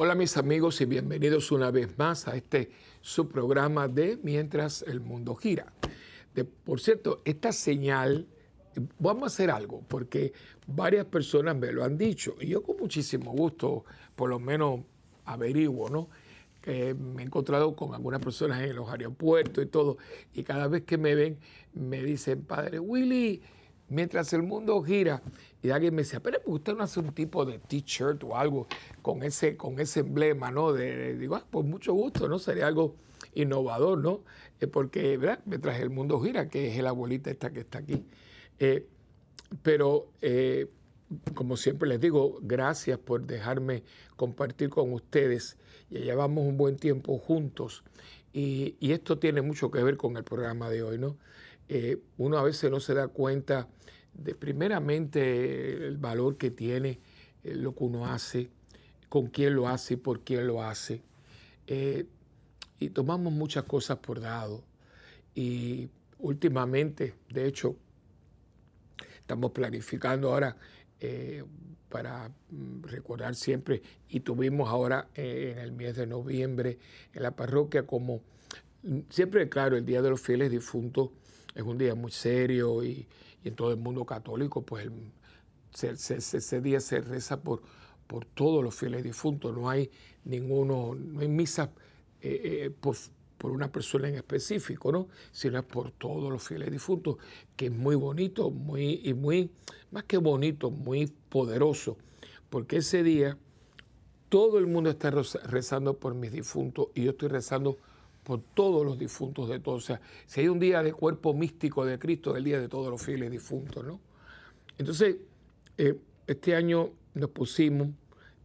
Hola mis amigos y bienvenidos una vez más a este su programa de Mientras el Mundo Gira. por cierto, esta señal, vamos a hacer algo, porque varias personas me lo han dicho y yo con muchísimo gusto, por lo menos averiguo, ¿no? Me he encontrado con algunas personas en los aeropuertos y todo, y cada vez que me ven me dicen, Padre Willy, mientras el mundo gira, y alguien me decía, pero usted no hace un tipo de t-shirt o algo con ese, con ese emblema, ¿no? Digo, ah, pues mucho gusto, ¿no? Sería algo innovador, ¿no? Eh, porque, ¿verdad? Mientras el mundo gira, que es la abuelita esta que está aquí. Eh, pero, eh, como siempre les digo, gracias por dejarme compartir con ustedes. Ya llevamos un buen tiempo juntos y esto tiene mucho que ver con el programa de hoy, ¿no? uno a veces no se da cuenta de primeramente el valor que tiene eh, lo que uno hace, con quién lo hace y por quién lo hace. Eh, y tomamos muchas cosas por dado. Y últimamente, de hecho, estamos planificando ahora eh, para mm, recordar siempre, y tuvimos ahora en el mes de noviembre en la parroquia como, mm, siempre claro, el Día de los Fieles Difuntos es un día muy serio y, y en todo el mundo católico, pues ese día se reza por, por todos los fieles difuntos, no hay ninguno, no hay misa eh, eh, por, una persona en específico, ¿no? sino por todos los fieles difuntos, que es muy bonito, muy, y muy, más que bonito, muy poderoso, porque ese día todo el mundo está rezando por mis difuntos y yo estoy rezando por todos los difuntos de todos. O sea, si hay un día de cuerpo místico de Cristo, el día de todos los fieles difuntos, ¿no? Entonces, eh, este año nos pusimos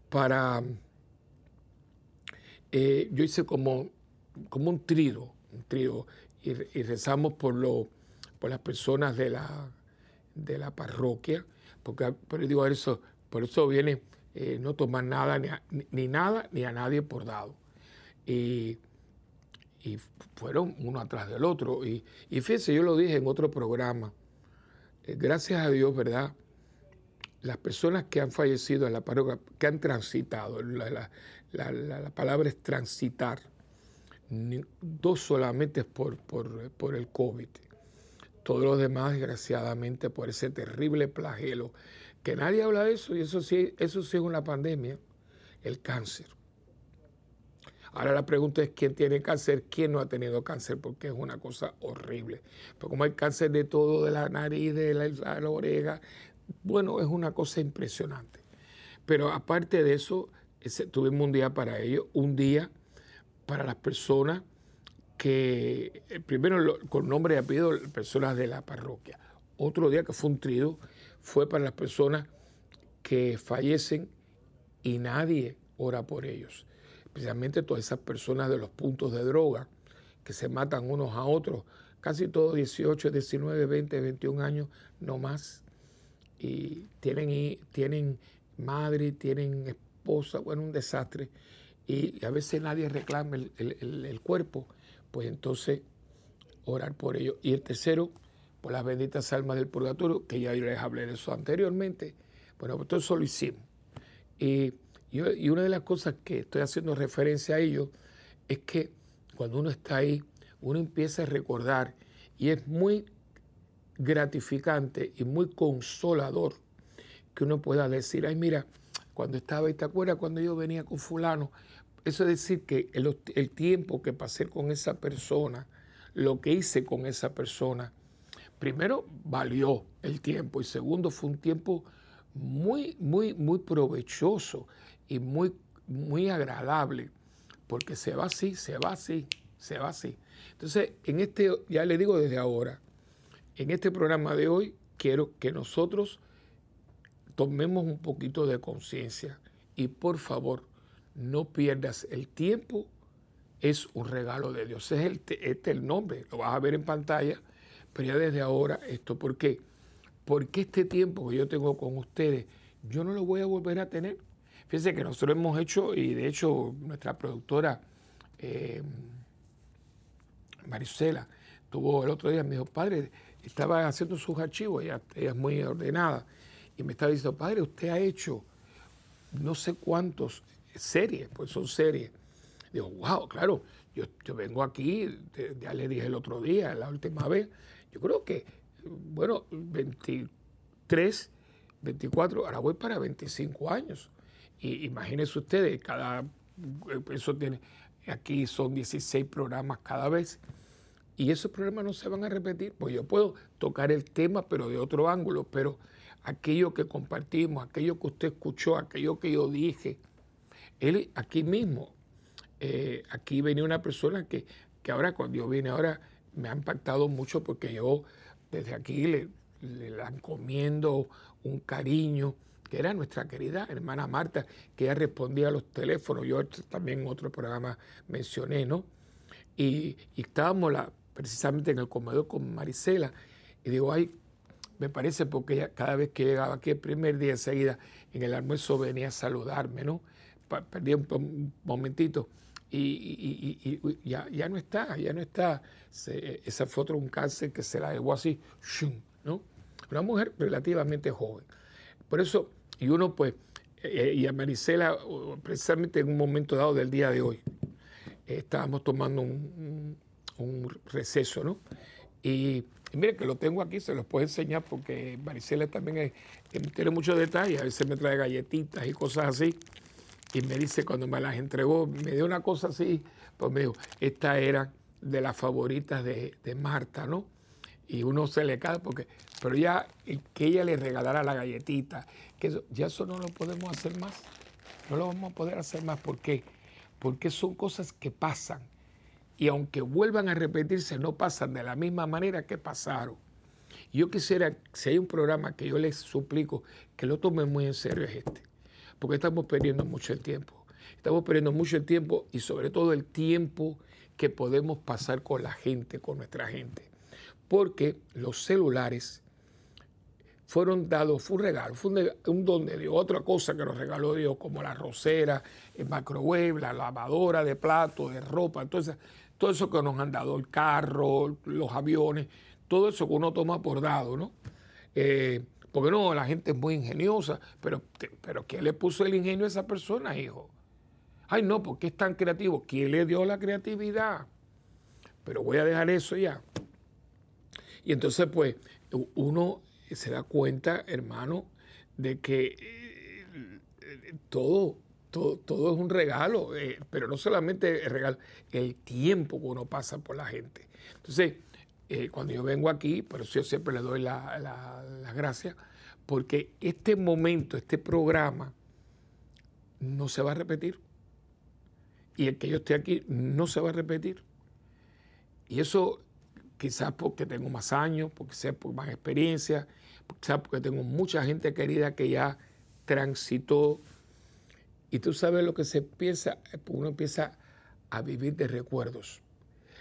para. Eh, yo hice como, como un trido, un trido, y, rezamos por, lo, por las personas de la, de la parroquia, porque pero eso, por eso viene eh, no tomar nada, ni, ni, nada, ni a nadie por dado. Y y fueron uno atrás del otro. Y, y fíjense, yo lo dije en otro programa, eh, gracias a Dios, ¿verdad? Las personas que han fallecido en la parroquia, que han transitado, la, palabra es transitar, dos solamente es por, por, el COVID. Todos los demás, desgraciadamente, por ese terrible flagelo, que nadie habla de eso, y eso sí, eso sí es una pandemia, el cáncer. Ahora la pregunta es quién tiene cáncer, quién no ha tenido cáncer, porque es una cosa horrible. Pero como hay cáncer de todo, de la nariz, de la, oreja, bueno, es una cosa impresionante. Pero aparte de eso, tuvimos un día para ello, un día para las personas que, eh, primero con nombre y apellido, personas de la parroquia. Otro día que fue un trido, fue para las personas que fallecen y nadie ora por ellos especialmente todas esas personas de los puntos de droga que se matan unos a otros, casi todos 18, 19, 20, 21 años, no más. Y tienen, tienen madre, tienen esposa, bueno, un desastre. Y a veces nadie reclama el, cuerpo, pues entonces orar por ellos. Y el tercero, por las benditas almas del purgatorio, que ya yo les hablé de eso anteriormente. Bueno, pues todo eso lo hicimos. Y y, una de las cosas que estoy haciendo referencia a ello es que cuando uno está ahí, uno empieza a recordar y es muy gratificante y muy consolador que uno pueda decir, ay mira, cuando estaba ahí, ¿te acuerdas cuando yo venía con fulano? Eso es decir que el, el, tiempo que pasé con esa persona, lo que hice con esa persona, primero valió el tiempo y segundo fue un tiempo muy, muy, muy provechoso y muy, muy agradable, porque se va así, se va así, se va así. Entonces, en este, ya le digo desde ahora, en este programa de hoy quiero que nosotros tomemos un poquito de conciencia y por favor no pierdas el tiempo, es un regalo de Dios. Es el, este es el nombre, lo vas a ver en pantalla, pero ya desde ahora esto, ¿por qué? Porque este tiempo que yo tengo con ustedes, yo no lo voy a volver a tener. Fíjense que nosotros hemos hecho, y de hecho nuestra productora eh, Marisela tuvo el otro día, me dijo, padre, estaba haciendo sus archivos, ella, es muy ordenada, y me estaba diciendo, padre, usted ha hecho no sé cuántos series, pues son series. Digo, wow, claro, yo, yo vengo aquí, ya le dije el otro día, la última vez, yo creo que, bueno, 23, 24, ahora voy para 25 años. Y imagínense ustedes, cada, eso tiene, aquí son 16 programas cada vez. Y esos programas no se van a repetir, pues yo puedo tocar el tema, pero de otro ángulo, pero aquello que compartimos, aquello que usted escuchó, aquello que yo dije, él aquí mismo, eh, aquí venía una persona que, que ahora cuando yo vine ahora me ha impactado mucho porque yo desde aquí le, le encomiendo un cariño, era nuestra querida hermana Marta, que ella respondía a los teléfonos, yo también en otro programa mencioné, ¿no? Y, estábamos la, precisamente en el comedor con Marisela, y digo, ay, me parece porque ella, cada vez que llegaba aquí el primer día enseguida, en el almuerzo venía a saludarme, ¿no? Perdí un momentito y, ya, ya, no está, ya no está. esa foto de un cáncer que se la llevó así, ¿no? Una mujer relativamente joven. Por eso, y uno pues, eh, y a Marisela, precisamente en un momento dado del día de hoy, estábamos tomando un, receso, ¿no? Y, mire que lo tengo aquí, se los puedo enseñar porque Marisela también tiene muchos detalles, a veces me trae galletitas y cosas así y me dice cuando me las entregó, me dio una cosa así, pues me dijo, esta era de las favoritas de, Marta, ¿no? Y uno se le cae porque, pero ya que ella le regalara la galletita, que ya eso no lo podemos hacer más, no lo vamos a poder hacer más, ¿por qué? Porque son cosas que pasan y aunque vuelvan a repetirse, no pasan de la misma manera que pasaron. Yo quisiera, si hay un programa que yo les suplico que lo tomen muy en serio, es este porque estamos perdiendo mucho el tiempo. Estamos perdiendo mucho el tiempo y sobre todo el tiempo que podemos pasar con la gente, con nuestra gente. Porque los celulares fueron dados, fue un regalo, fue un, don de Dios, otra cosa que nos regaló Dios, como la rosera, el microwave, la lavadora de plato, de ropa, entonces todo eso que nos han dado, el carro, los aviones, todo eso que uno toma por dado, ¿no? Eh, porque no, la gente es muy ingeniosa, pero, pero ¿quién le puso el ingenio a esa persona, hijo? Ay, no, porque es tan creativo. ¿Quién le dio la creatividad? Pero voy a dejar eso ya. Y entonces, pues, uno se da cuenta, hermano, de que eh, todo, todo, todo, es un regalo, eh, pero no solamente el regalo, el tiempo que uno pasa por la gente. Entonces, eh, cuando yo vengo aquí, por eso yo siempre le doy las la, gracias, porque este momento, este programa, no se va a repetir. Y el que yo esté aquí no se va a repetir. Y eso quizás porque tengo más años, porque sea por más experiencia, quizás porque tengo mucha gente querida que ya transitó. Y tú sabes lo que se piensa, uno empieza a vivir de recuerdos.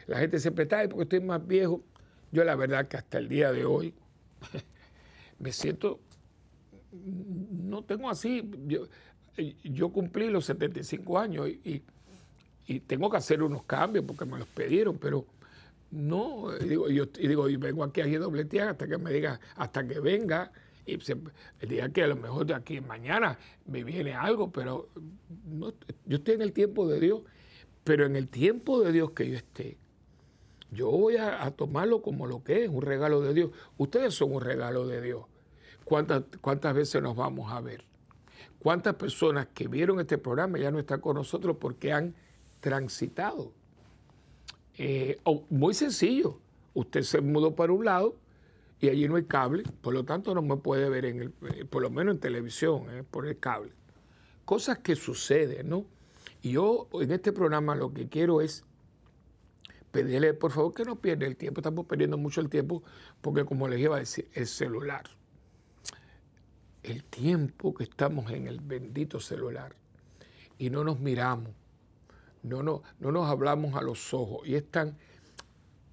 La gente siempre está, porque estoy más viejo. Yo la verdad que hasta el día de hoy me siento, no tengo así, yo, yo cumplí los 75 años y, tengo que hacer unos cambios porque me los pidieron, pero no, y digo, yo, y digo, vengo aquí a dobletear hasta que me diga, hasta que venga, y el día que a lo mejor de aquí mañana me viene algo, pero no, yo estoy en el tiempo de Dios, pero en el tiempo de Dios que yo esté, yo voy a, tomarlo como lo que es, un regalo de Dios. Ustedes son un regalo de Dios. ¿Cuántas, ¿Cuántas veces nos vamos a ver? ¿Cuántas personas que vieron este programa ya no están con nosotros porque han transitado? Eh, muy sencillo, usted se mudó para un lado y allí no hay cable, por lo tanto no me puede ver en el, eh, por lo menos en televisión, eh, por el cable. Cosas que suceden, ¿no? Y yo en este programa lo que quiero es pedirle por favor que no pierda el tiempo, estamos perdiendo mucho el tiempo porque como les iba a decir, el celular, el tiempo que estamos en el bendito celular. Y no nos miramos, no, no, no nos hablamos a los ojos y es tan,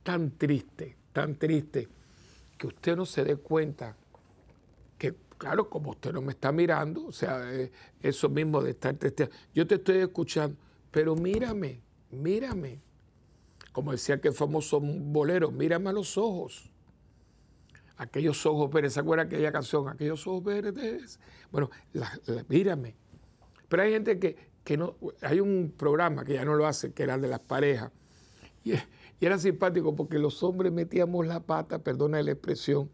tan triste, tan triste que usted no se dé cuenta que, claro, como usted no me está mirando, o sea, eh, eso mismo de estar testeando, yo te estoy escuchando, pero mírame, mírame como decía que famoso bolero, mírame a los ojos. Aquellos ojos verdes, ¿se acuerdan aquella canción? Aquellos ojos verdes. Bueno, mírame. Pero hay gente que, hay un programa que ya no lo hace, que era de las parejas, y, era simpático porque los hombres metíamos la pata, perdona la expresión,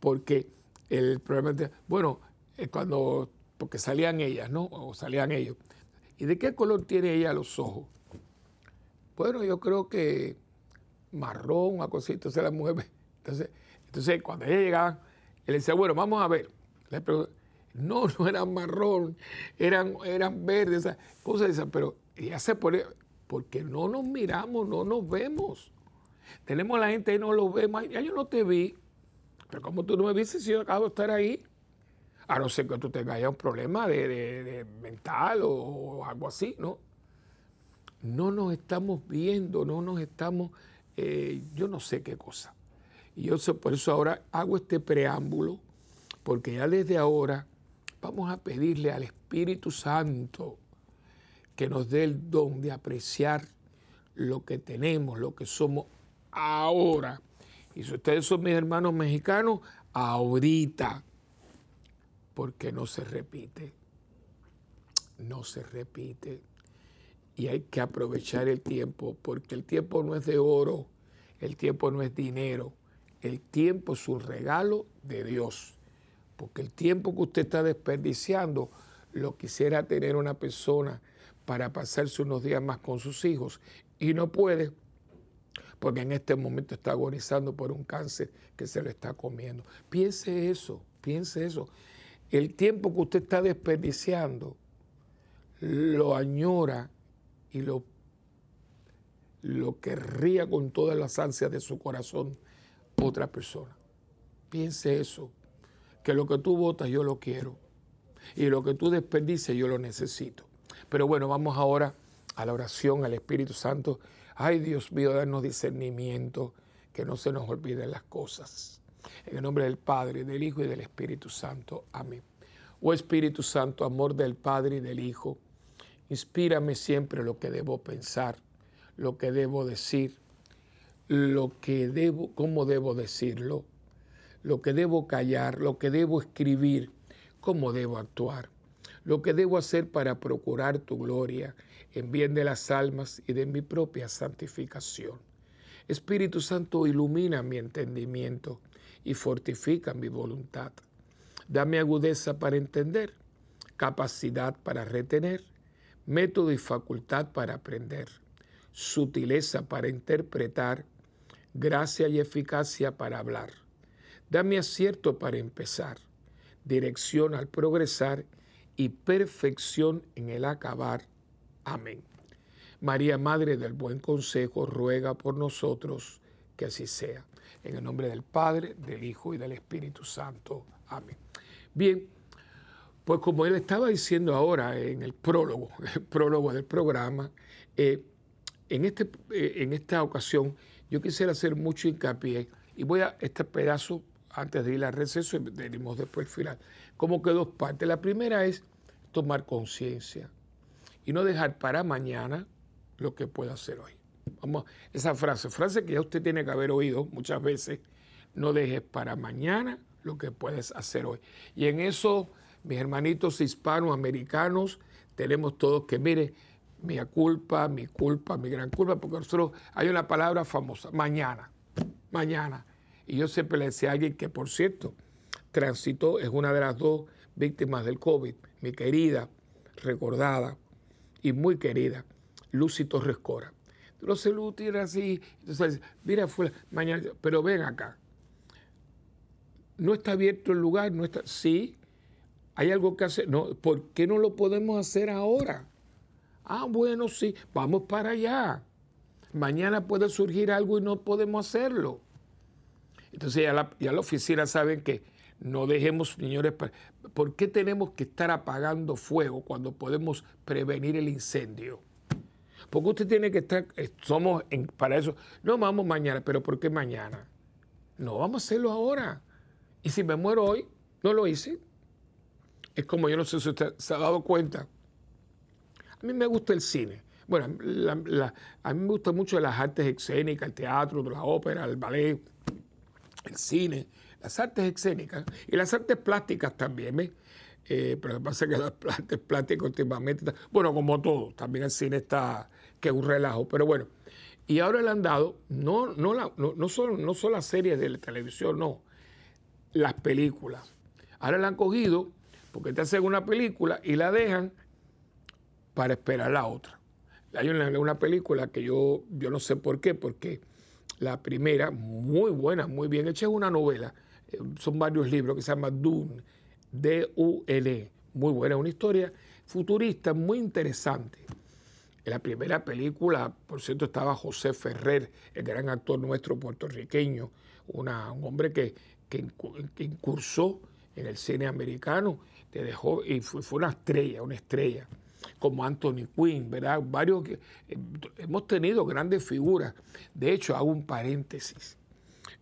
porque el programa, bueno, cuando, porque salían ellas, ¿no? O salían ellos. ¿Y de qué color tiene ella los ojos? Bueno, yo creo que marrón, una cosita, entonces la mujer, entonces, entonces cuando ella llegaba, él decía, bueno, vamos a ver. No, no eran marrón, eran, eran verdes, cosas esas, pero ella se pone, porque no nos miramos, no nos vemos. Tenemos a la gente y no lo vemos. Ya yo no te vi. Pero como tú no me viste si yo acabo de estar ahí. A no ser que tú tengas ya un problema de, mental o, algo así, ¿no? No nos estamos viendo, no nos estamos, eh, yo no sé qué cosa. Y yo por eso ahora hago este preámbulo, porque ya desde ahora vamos a pedirle al Espíritu Santo que nos dé el don de apreciar lo que tenemos, lo que somos ahora. Y si ustedes son mis hermanos mexicanos, ahorita, porque no se repite, no se repite. Y hay que aprovechar el tiempo, porque el tiempo no es de oro, el tiempo no es dinero, el tiempo es un regalo de Dios. Porque el tiempo que usted está desperdiciando lo quisiera tener una persona para pasarse unos días más con sus hijos y no puede porque en este momento está agonizando por un cáncer que se lo está comiendo. Piense eso, piense eso. El tiempo que usted está desperdiciando lo añora y lo, lo querría con todas las ansias de su corazón otra persona. Piense eso, que lo que tú votas yo lo quiero y lo que tú desperdices yo lo necesito. Pero bueno, vamos ahora a la oración, al Espíritu Santo. Ay, Dios mío, danos discernimiento, que no se nos olviden las cosas. En el nombre del Padre, del Hijo y del Espíritu Santo. Amén. Oh Espíritu Santo, amor del Padre y del Hijo, inspírame siempre lo que debo pensar, lo que debo decir, lo que debo, cómo debo decirlo, lo que debo callar, lo que debo escribir, cómo debo actuar lo que debo hacer para procurar tu gloria en bien de las almas y de mi propia santificación. Espíritu Santo, ilumina mi entendimiento y fortifica mi voluntad. Dame agudeza para entender, capacidad para retener, método y facultad para aprender, sutileza para interpretar, gracia y eficacia para hablar. Dame acierto para empezar, dirección al progresar y perfección en el acabar. Amén. María, Madre del Buen Consejo, ruega por nosotros que así sea. En el nombre del Padre, del Hijo y del Espíritu Santo. Amén. Bien, pues como él estaba diciendo ahora en el prólogo, el prólogo del programa, eh, en, este, eh, en esta ocasión yo quisiera hacer mucho hincapié y voy a este pedazo antes de ir al receso y venimos después al final. Como que dos partes. La primera es tomar conciencia y no dejar para mañana lo que pueda hacer hoy. Vamos, esa frase, frase que ya usted tiene que haber oído muchas veces, no dejes para mañana lo que puedes hacer hoy. Y en eso, mis hermanitos hispanoamericanos, tenemos todos que, mire, mi culpa, mi culpa, mi gran culpa, porque nosotros hay una palabra famosa, mañana, mañana. Y yo siempre le decía a alguien que, por cierto, transitó, es una de las dos víctimas del COVID, mi querida, recordada y muy querida, Lucy Torres Cora. Lo Lucy era así, entonces, mira, fue mañana, pero ven acá. No está abierto el lugar, no está, sí, hay algo que hacer, no, ¿por qué no lo podemos hacer ahora? Ah, bueno, sí, vamos para allá. Mañana puede surgir algo y no podemos hacerlo. Entonces ya la, ya la oficina saben que no dejemos, señores, ¿por qué tenemos que estar apagando fuego cuando podemos prevenir el incendio? Porque usted tiene que estar, eh, somos para eso, no vamos mañana, pero ¿por qué mañana? No, vamos a hacerlo ahora. Y si me muero hoy, no lo hice. Es como yo no sé si usted se ha dado cuenta. A mí me gusta el cine. Bueno, a mí me gusta mucho las artes escénicas, el teatro, la ópera, el ballet, el cine las artes escénicas y las artes plásticas también. Eh, pero lo que pasa es que las plantas plásticas últimamente, bueno, como todo, también el cine está, que es un relajo, pero bueno. Y ahora le han dado, no, no, la, no, no, solo, no solo las series de televisión, no, las películas. Ahora la han cogido porque te hacen una película y la dejan para esperar la otra. Hay una, una película que yo, yo no sé por qué, porque la primera, muy buena, muy bien hecha, es una novela. Eh, son varios libros que se llama Dune, D-U-N, muy buena, una historia futurista muy interesante. En la primera película, por cierto, estaba José Ferrer, el gran actor nuestro puertorriqueño, un hombre que, que, incursó en el cine americano, te dejó y fue, una estrella, una estrella, como Anthony Quinn, ¿verdad? Varios que eh, hemos tenido grandes figuras. De hecho, hago un paréntesis,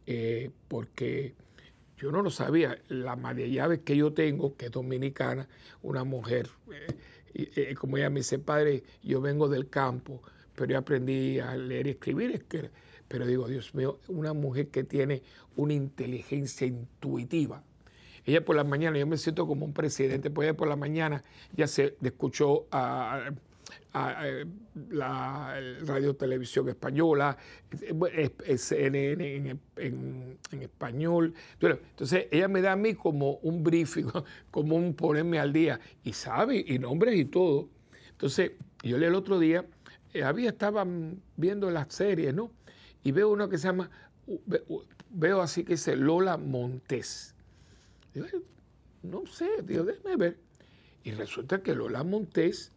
eh, porque yo no lo sabía. La madre llave que yo tengo, que es dominicana, una mujer, eh, como ella me dice, padre, yo vengo del campo, pero yo aprendí a leer y escribir. Pero digo, Dios mío, una mujer que tiene una inteligencia intuitiva. Ella por la mañana, yo me siento como un presidente, pues ella por la mañana ya se escuchó a, la radio televisión española, CNN en, español. Entonces ella me da a mí como un briefing, como un ponerme al día, y sabe, y nombres y todo. Entonces yo le el otro día, eh, había, estaban viendo las series, ¿no? Y veo uno que se llama, veo así que dice Lola Montés. no sé, digo, déjame ver. Y resulta que Lola Montés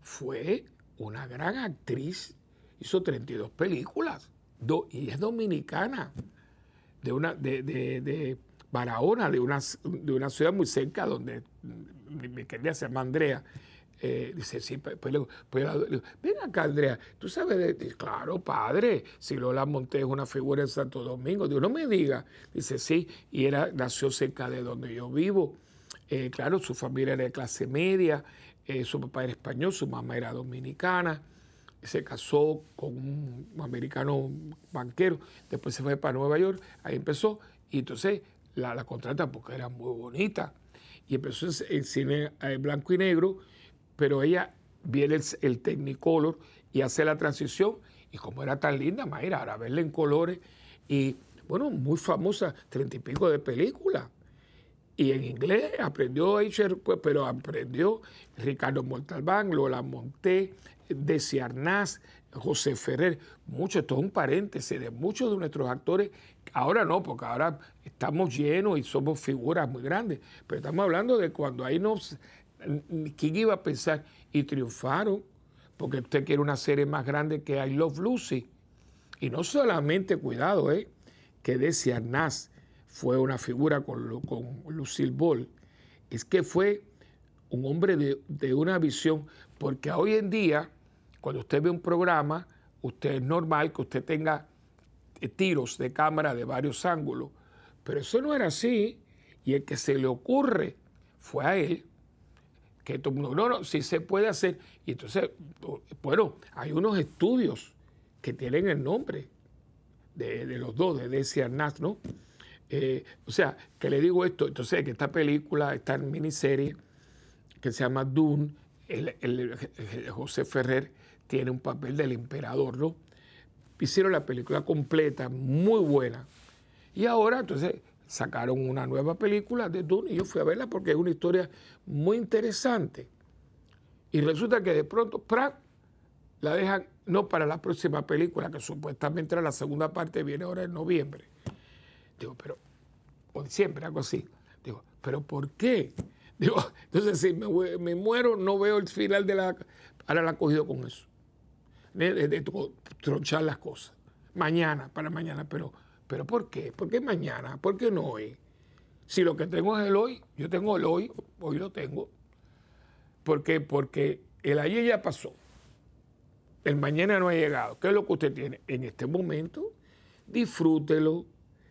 fue una gran actriz, hizo 32 películas y es dominicana, de una de, de, Barahona, de una, de una ciudad muy cerca donde mi, querida se llama Andrea. Eh, dice, sí, pues, pues, pues ven acá, Andrea, tú sabes de ti. Claro, padre, si Lola Montes es una figura en Santo Domingo, Dios no me diga. Dice, sí, y era, nació cerca de donde yo vivo. Eh, claro, su familia era de clase media, eh, su papá era español, su mamá era dominicana, se casó con un americano banquero, después se fue para Nueva York, ahí empezó, y entonces la, la porque era muy bonita, y empezó en, cine blanco y negro, pero ella viene el, Technicolor y hace la transición, y como era tan linda, Mayra, ahora verla en colores, y bueno, muy famosa, treinta y pico de películas. Y en inglés aprendió pues, pero aprendió Ricardo Montalbán, Lola Monté, Desi Arnaz, José Ferrer, mucho, esto es un paréntesis de muchos de nuestros actores, ahora no, porque ahora estamos llenos y somos figuras muy grandes, pero estamos hablando de cuando ahí nos, ¿quién iba a pensar? Y triunfaron, porque usted quiere una serie más grande que I Love Lucy. Y no solamente, cuidado, eh, que Desi Arnaz, fue una figura con, con Lucille Ball, es que fue un hombre de, una visión, porque hoy en día, cuando usted ve un programa, usted es normal que usted tenga eh, tiros de cámara de varios ángulos, pero eso no era así, y el que se le ocurre fue a él, que el no, no, sí se puede hacer, y entonces, bueno, hay unos estudios que tienen el nombre de, los dos, de Desi Arnaz, ¿no? Eh, o sea, que le digo esto, entonces que esta película, esta miniserie que se llama Dune, el, José Ferrer tiene un papel del emperador, ¿no? Hicieron la película completa, muy buena. Y ahora, entonces, sacaron una nueva película de Dune y yo fui a verla porque es una historia muy interesante. Y resulta que de pronto, ¡prac! la dejan no para la próxima película, que supuestamente era la segunda parte, viene ahora en noviembre. Digo, pero, o diciembre, algo así. Digo, pero ¿por qué? Digo, entonces si me, muero, no veo el final de la... Ahora la han cogido con eso. De, tronchar las cosas. Mañana, para mañana, pero, pero ¿por qué? ¿Por qué mañana? ¿Por qué no hoy? Si lo que tengo es el hoy, yo tengo el hoy, hoy lo tengo. ¿Por qué? Porque el ayer ya pasó. El mañana no ha llegado. ¿Qué es lo que usted tiene? En este momento, disfrútelo,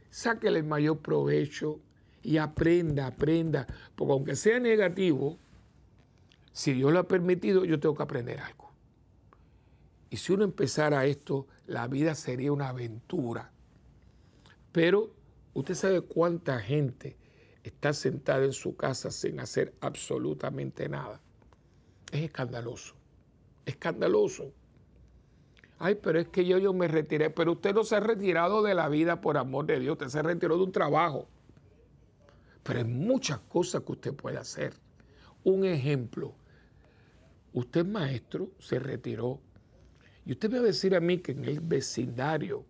sáquele el mayor provecho y aprenda, aprenda, porque aunque sea negativo, si Dios lo ha permitido, yo tengo que aprender algo. Y si uno empezara esto, la vida sería una aventura. Pero usted sabe cuánta gente está sentada en su casa sin hacer absolutamente nada. Es escandaloso, escandaloso. Ay, pero es que yo, yo me retiré, pero usted no se ha retirado de la vida por amor de Dios, usted se retiró de un trabajo. Pero hay muchas cosas que usted puede hacer. Un ejemplo, usted es maestro, se retiró, y usted me va a decir a mí que en el vecindario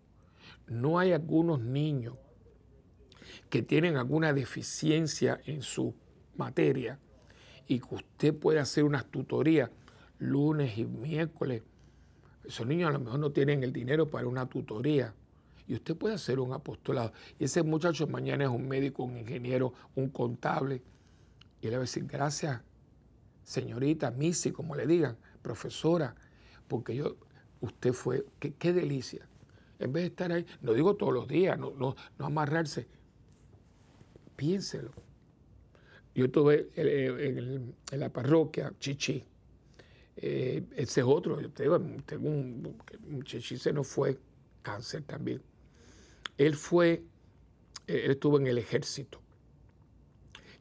no hay algunos niños que tienen alguna deficiencia en su materia y que usted puede hacer unas tutorías lunes y miércoles. Esos niños a lo mejor no tienen el dinero para una tutoría y usted puede hacer un apostolado. Y ese muchacho mañana es un médico, un ingeniero, un contable. Y le va a decir, gracias, señorita, Missy, como le digan, profesora, porque yo, usted fue, qué, delicia. En vez de estar ahí, no digo todos los días, no, no, no amarrarse, piénselo. Yo estuve en, la parroquia, Chichi. Eh, ese es otro. Yo tengo, un, Chichi se nos fue, cáncer también. Él fue, eh, él estuvo en el ejército.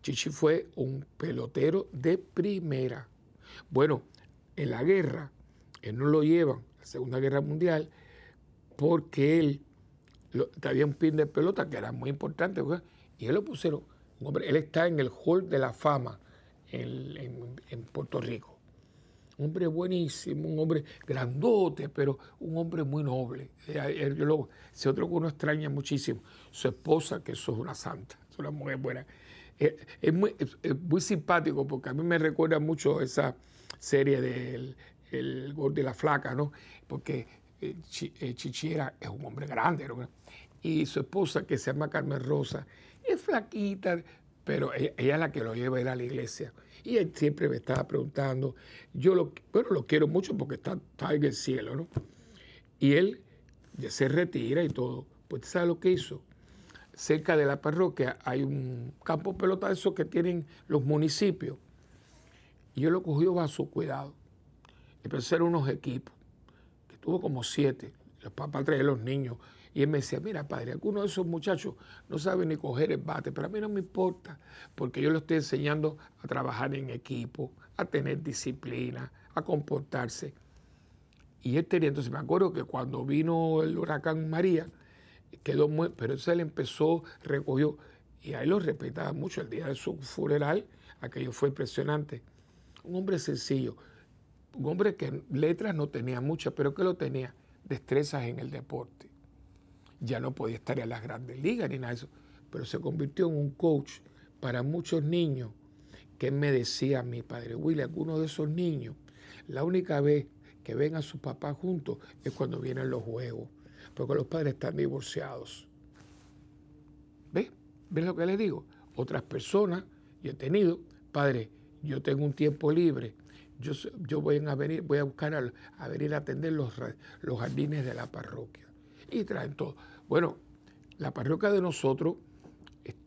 Chichi fue un pelotero de primera. Bueno, en la guerra, él no lo llevan, la Segunda Guerra Mundial, porque él había un pin de pelota que era muy importante, y él lo pusieron. hombre, él está en el Hall de la Fama en, Puerto Rico. Un hombre buenísimo, un hombre grandote, pero un hombre muy noble. Eh, lo, ese otro que uno extraña muchísimo, su esposa, que eso es una santa, es una mujer buena. Eh, es, muy, muy simpático porque a mí me recuerda mucho esa serie del el Gol de la Flaca, ¿no? Porque Chichiera es un hombre grande, ¿no? Y su esposa, que se llama Carmen Rosa, es flaquita, pero ella, es la que lo lleva a ir a la iglesia. Y él siempre me estaba preguntando, yo lo, bueno, lo quiero mucho porque está, está en el cielo, ¿no? Y él ya se retira y todo. Pues ¿sabe lo que hizo? Cerca de la parroquia hay un campo pelota de esos que tienen los municipios. Y yo lo cogió bajo su cuidado. Empezó a unos equipos, tuvo como siete. Los papás traían los niños y él me decía, mira padre, algunos de esos muchachos no saben ni coger el bate, pero a mí no me importa, porque yo lo estoy enseñando a trabajar en equipo, a tener disciplina, a comportarse. Y él tenía, entonces me acuerdo que cuando vino el huracán María, quedó muy, pero entonces él empezó, recogió, y ahí lo respetaba mucho el día de su funeral, aquello fue impresionante. Un hombre sencillo, un hombre que letras no tenía muchas, pero que lo tenía, destrezas en el deporte ya no podía estar en las grandes ligas ni nada de eso, pero se convirtió en un coach para muchos niños que me decía mi padre, Willy, algunos de esos niños, la única vez que ven a su papá juntos es cuando vienen los juegos, porque los padres están divorciados. ¿Ves? ¿Ves lo que les digo? Otras personas, yo he tenido, padre, yo tengo un tiempo libre, yo, yo voy, a venir, voy a buscar a, venir a atender los, los jardines de la parroquia. Y traen todo. Bueno, la parroquia de nosotros,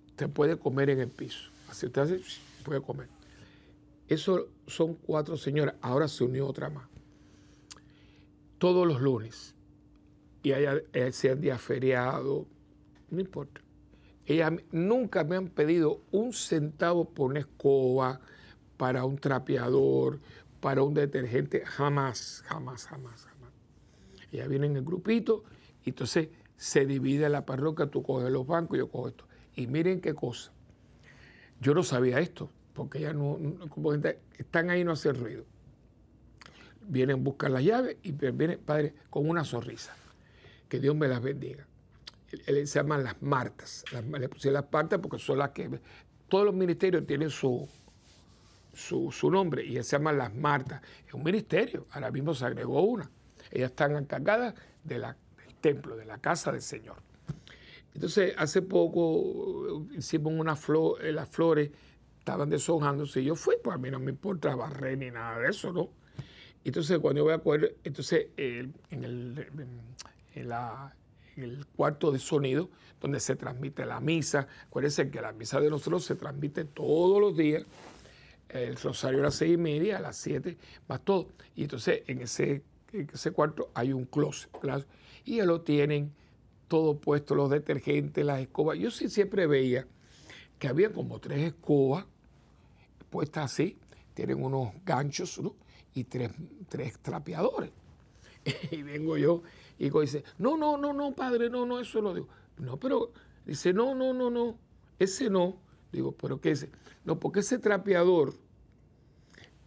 usted puede comer en el piso. Así usted hace, puede comer. Eso son cuatro señoras. Ahora se unió otra más. Todos los lunes. Y haya, eh, sean día feriado, no importa. Ellas nunca me han pedido un centavo por una escoba, para un trapeador, para un detergente. Jamás, jamás, jamás, jamás. Ellas vienen en el grupito y entonces se divide la parroquia, tú coges los bancos, yo cojo esto. Y miren qué cosa. Yo no sabía esto, porque ya no, como están ahí no hacen ruido. Vienen, buscar las llaves y vienen, padre, con una sonrisa. Que Dios me las bendiga. Se llaman las Martas. le puse las Martas porque son las que. Todos los ministerios tienen su, su, su, nombre y se llama las Martas. Es un ministerio, ahora mismo se agregó una. Ellas están encargadas de la templo, de la casa del Señor. Entonces, hace poco hicimos una flor, eh, las flores estaban deshojándose y yo fui, pues a mí no me importa barrer ni nada de eso, ¿no? Entonces, cuando yo voy a coger, entonces, en, el, en, el cuarto de sonido, donde se transmite la misa, acuérdense que la misa de nosotros se transmite todos los días, el rosario a las seis y media, a las siete, más todo. Y entonces, en ese, en ese cuarto hay un closet, claro y ya lo tienen todo puesto, los detergentes, las escobas. Yo sí siempre veía que había como tres escobas puestas así, tienen unos ganchos y tres, tres trapeadores. y vengo yo y dice, no, no, no, no, padre, no, no, eso lo digo. No, pero dice, no, no, no, no, ese no. Digo, pero ¿qué es? No, porque ese trapeador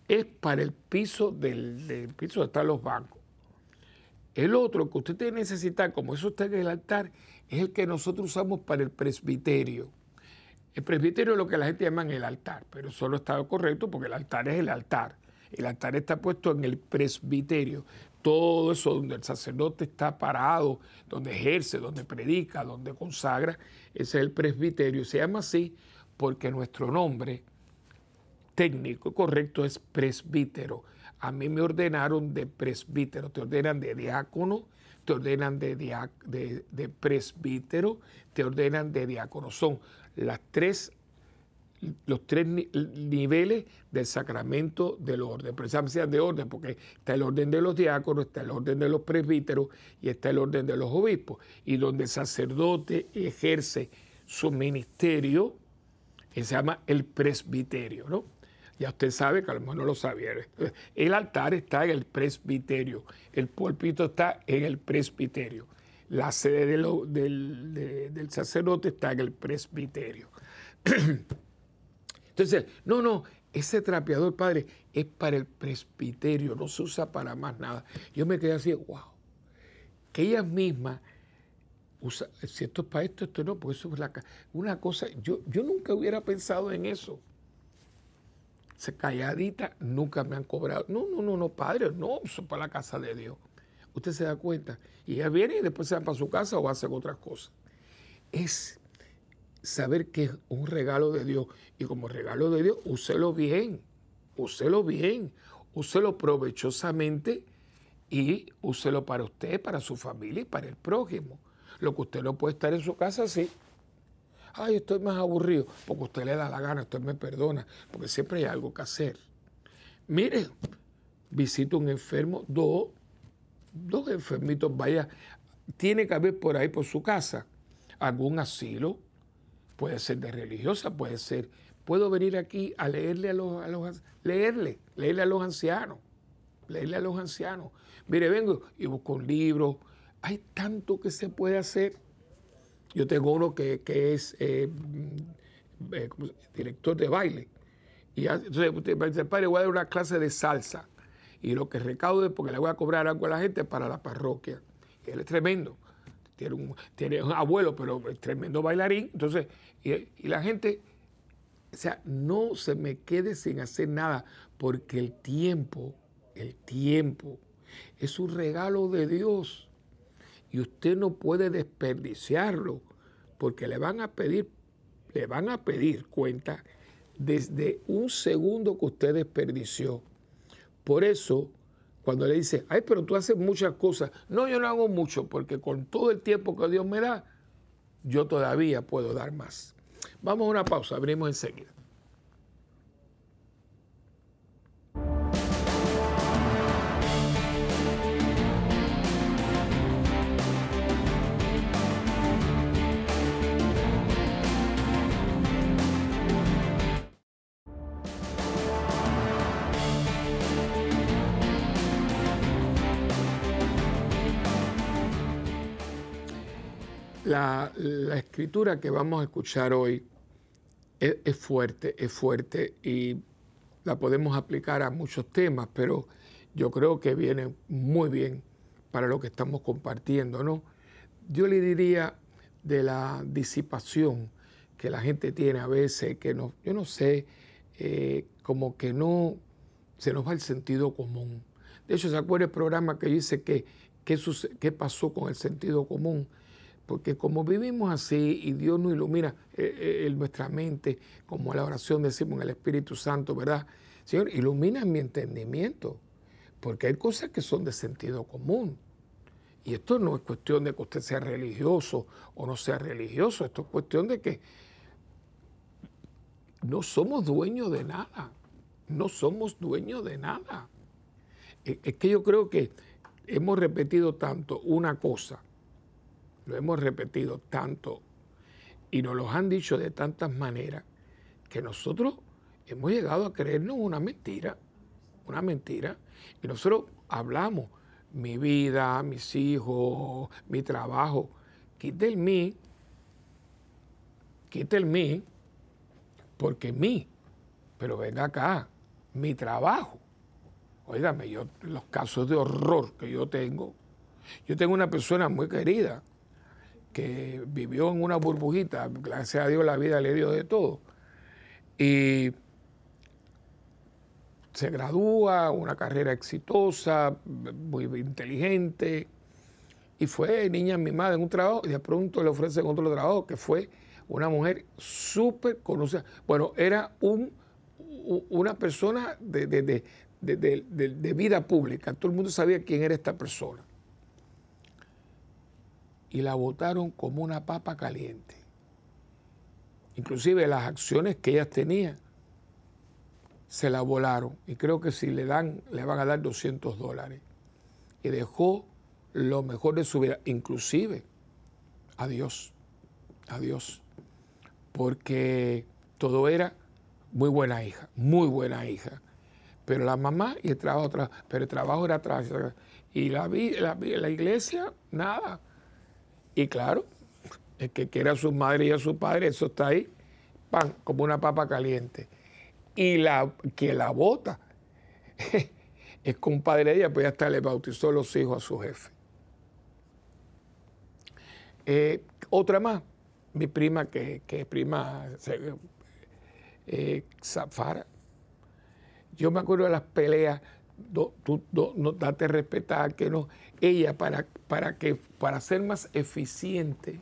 es para el piso del, piso donde están los bancos. El otro que usted tiene que necesitar, como eso está en el altar, es el que nosotros usamos para el presbiterio. El presbiterio es lo que la gente llama el altar, pero eso no está correcto porque el altar es el altar. El altar está puesto en el presbiterio. Todo eso donde el sacerdote está parado, donde ejerce, donde predica, donde consagra, ese es el presbiterio. Se llama así porque nuestro nombre técnico correcto es presbítero. A mí me ordenaron de presbítero, te ordenan de diácono, te ordenan de, presbítero, te ordenan de diácono. Son los tres niveles del sacramento del orden. Precisamente de orden, porque está el orden de los diáconos, está el orden de los presbíteros y está el orden de los obispos. Y donde el sacerdote ejerce su ministerio, se llama el presbiterio, ¿no? Ya usted sabe que a lo mejor no lo sabía. El altar está en el presbiterio, el púlpito está en el presbiterio, la sede del, sacerdote está en el presbiterio. Entonces, no, no, ese trapeador, padre, es para el presbiterio, no se usa para más nada. Yo me quedé así, wow, que ellas mismas usa, si esto es para esto, esto no, porque eso es la, una cosa, yo, yo nunca hubiera pensado en eso se calladita, nunca me han cobrado. No, no, no, no, padre, no, eso para la casa de Dios. Usted se da cuenta. Y ella viene y después se va para su casa o hace otras cosas. Es saber que es un regalo de Dios. Y como regalo de Dios, úselo bien, úselo bien, úselo provechosamente y úselo para usted, para su familia y para el prójimo. Lo que usted no puede estar en su casa, sí ay, estoy más aburrido, porque usted le da la gana, usted me perdona, porque siempre hay algo que hacer. Mire, visito un enfermo, dos, dos enfermitos, vaya, tiene que haber por ahí, por su casa, algún asilo, puede ser de religiosa, puede ser, puedo venir aquí a leerle a los, a los leerle, leerle a los ancianos, leerle a los ancianos. Mire, vengo y busco un libro, hay tanto que se puede hacer yo tengo uno que, es eh, eh, director de baile. Y entonces usted me padre, voy a dar una clase de salsa. Y lo que recaude, porque le voy a cobrar algo a la gente para la parroquia. Él es tremendo. Tiene un, tiene abuelo, pero es tremendo bailarín. Entonces, y, y la gente, o sea, no se me quede sin hacer nada, porque el tiempo, el tiempo, es un regalo de Dios y usted no puede desperdiciarlo porque le van a pedir, le van a pedir cuenta desde un segundo que usted desperdició. Por eso, cuando le dice, ay, pero tú haces muchas cosas, no, yo no hago mucho, porque con todo el tiempo que Dios me da, yo todavía puedo dar más. Vamos a una pausa, abrimos enseguida. La, escritura que vamos a escuchar hoy es, fuerte, es fuerte y la podemos aplicar a muchos temas, pero yo creo que viene muy bien para lo que estamos compartiendo, ¿no? Yo le diría de la disipación que la gente tiene a veces, que no, yo no sé, eh, como que no se nos va el sentido común. De hecho, ¿se acuerda el programa que dice que qué pasó con el sentido común? Porque como vivimos así y Dios nos ilumina eh, eh, nuestra mente, como la oración decimos en el Espíritu Santo, ¿verdad? Señor, ilumina mi entendimiento, porque hay cosas que son de sentido común. Y esto no es cuestión de que usted sea religioso o no sea religioso, esto es cuestión de que no somos dueños de nada, no somos dueños de nada. Es que yo creo que hemos repetido tanto una cosa lo hemos repetido tanto, y nos los han dicho de tantas maneras que nosotros hemos llegado a creernos una mentira, una mentira. Y nosotros hablamos, mi vida, mis hijos, mi trabajo, quita el mí, quita el mí, porque mí, pero venga acá, mi trabajo. Óigame, yo, los casos de horror que yo tengo, yo tengo una persona muy querida que vivió en una burbujita, gracias a Dios la vida le dio de todo. Y se gradúa, una carrera exitosa, muy inteligente, y fue niña mimada en un trabajo y de pronto le ofrecen otro trabajo que fue una mujer súper conocida. Bueno, era un, una persona de, de, vida pública, todo el mundo sabía quién era esta persona. Y la votaron como una papa caliente. Inclusive las acciones que ellas tenían se la volaron. Y creo que si le dan, le van a dar 200 dólares. Y dejó lo mejor de su vida, inclusive a Dios, a Dios, porque todo era muy buena hija, muy buena hija, pero la mamá y el trabajo, pero el trabajo era atrás, y la, la, la iglesia, nada. Y claro, el que quiera a su madre y a su padre, eso está ahí, pan, como una papa caliente. Y la que la bota es compadre de ella, pues ya está, le bautizó los hijos a su jefe. Eh, otra más, mi prima, que, es prima eh, Zafara. Yo me acuerdo de las peleas, tú no date respetar, que no. Ella, para, para, que, para ser más eficiente,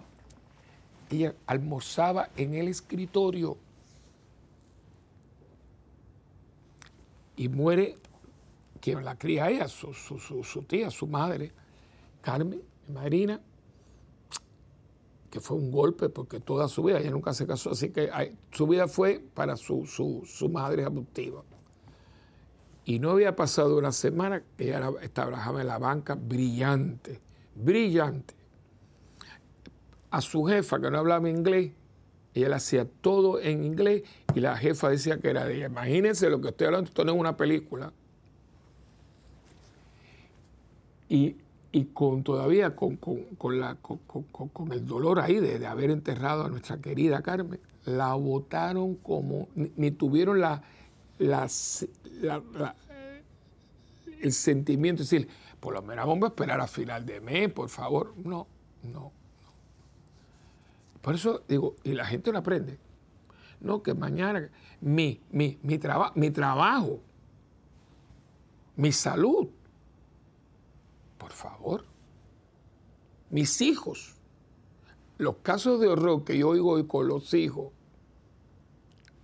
ella almorzaba en el escritorio y muere quien la cría ella, su, su, su tía, su madre, Carmen, mi madrina que fue un golpe porque toda su vida ella nunca se casó, así que su vida fue para su, madre adoptiva. Y no había pasado una semana que ella trabajaba en la banca brillante, brillante. A su jefa, que no hablaba inglés, ella le hacía todo en inglés y la jefa decía que era de ella. Imagínense lo que estoy hablando, esto no es una película. Y y con todavía con, la, con, el dolor ahí de, haber enterrado a nuestra querida Carmen, la votaron como, ni, tuvieron la, el sentimiento de decir, por lo menos vamos a esperar a final de mes, por favor. No, no, no. Por eso digo, y la gente no aprende. No, que mañana mi, mi, mi, mi trabajo, mi salud, por favor. Mis hijos. Los casos de horror que yo oigo hoy con los hijos.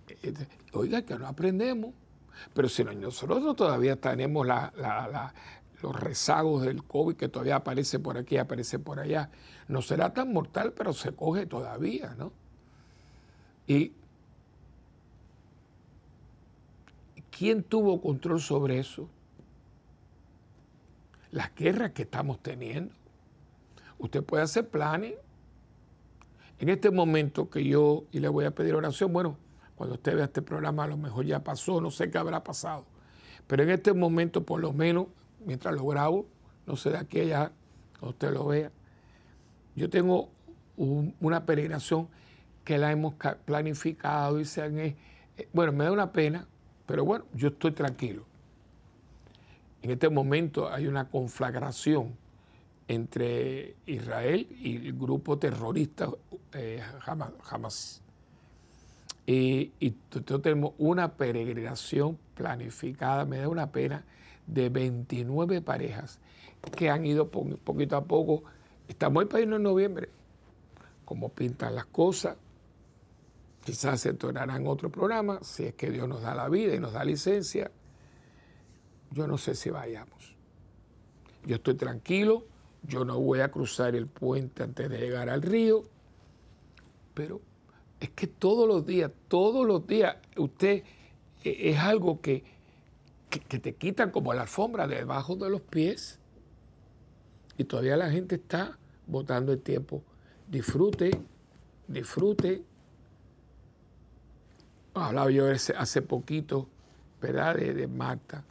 Eh, oiga, que no aprendemos. Pero si nosotros todavía tenemos los rezagos del COVID que todavía aparece por aquí, aparece por allá, no será tan mortal, pero se coge todavía, ¿no? Y ¿quién tuvo control sobre eso? las guerras que estamos teniendo. Usted puede hacer planes. En este momento que yo, y le voy a pedir oración, bueno, cuando usted vea este programa a lo mejor ya pasó, no sé qué habrá pasado. Pero en este momento, por lo menos, mientras lo grabo, no sé de aquí allá, usted lo vea, yo tengo una peregrinación que la hemos planificado y se han... Eh, bueno, me da una pena, pero bueno, yo estoy tranquilo. En este momento hay una conflagración entre Israel y el grupo terrorista eh, Hamas. Y, y tenemos una peregrinación planificada, me da una pena, de 29 parejas que han ido poquito a poco. Estamos en irnos en noviembre. Como pintan las cosas, quizás se tornarán otro programa, si es que Dios nos da la vida y nos da licencia yo no sé si vayamos. Yo estoy tranquilo, yo no voy a cruzar el puente antes de llegar al río, pero es que todos los días, todos los días, usted e, es algo que, que, te quitan como la alfombra debajo de los pies y todavía la gente está botando el tiempo. Disfrute, disfrute. Hablaba yo hace poquito, ¿verdad? De, de Marta.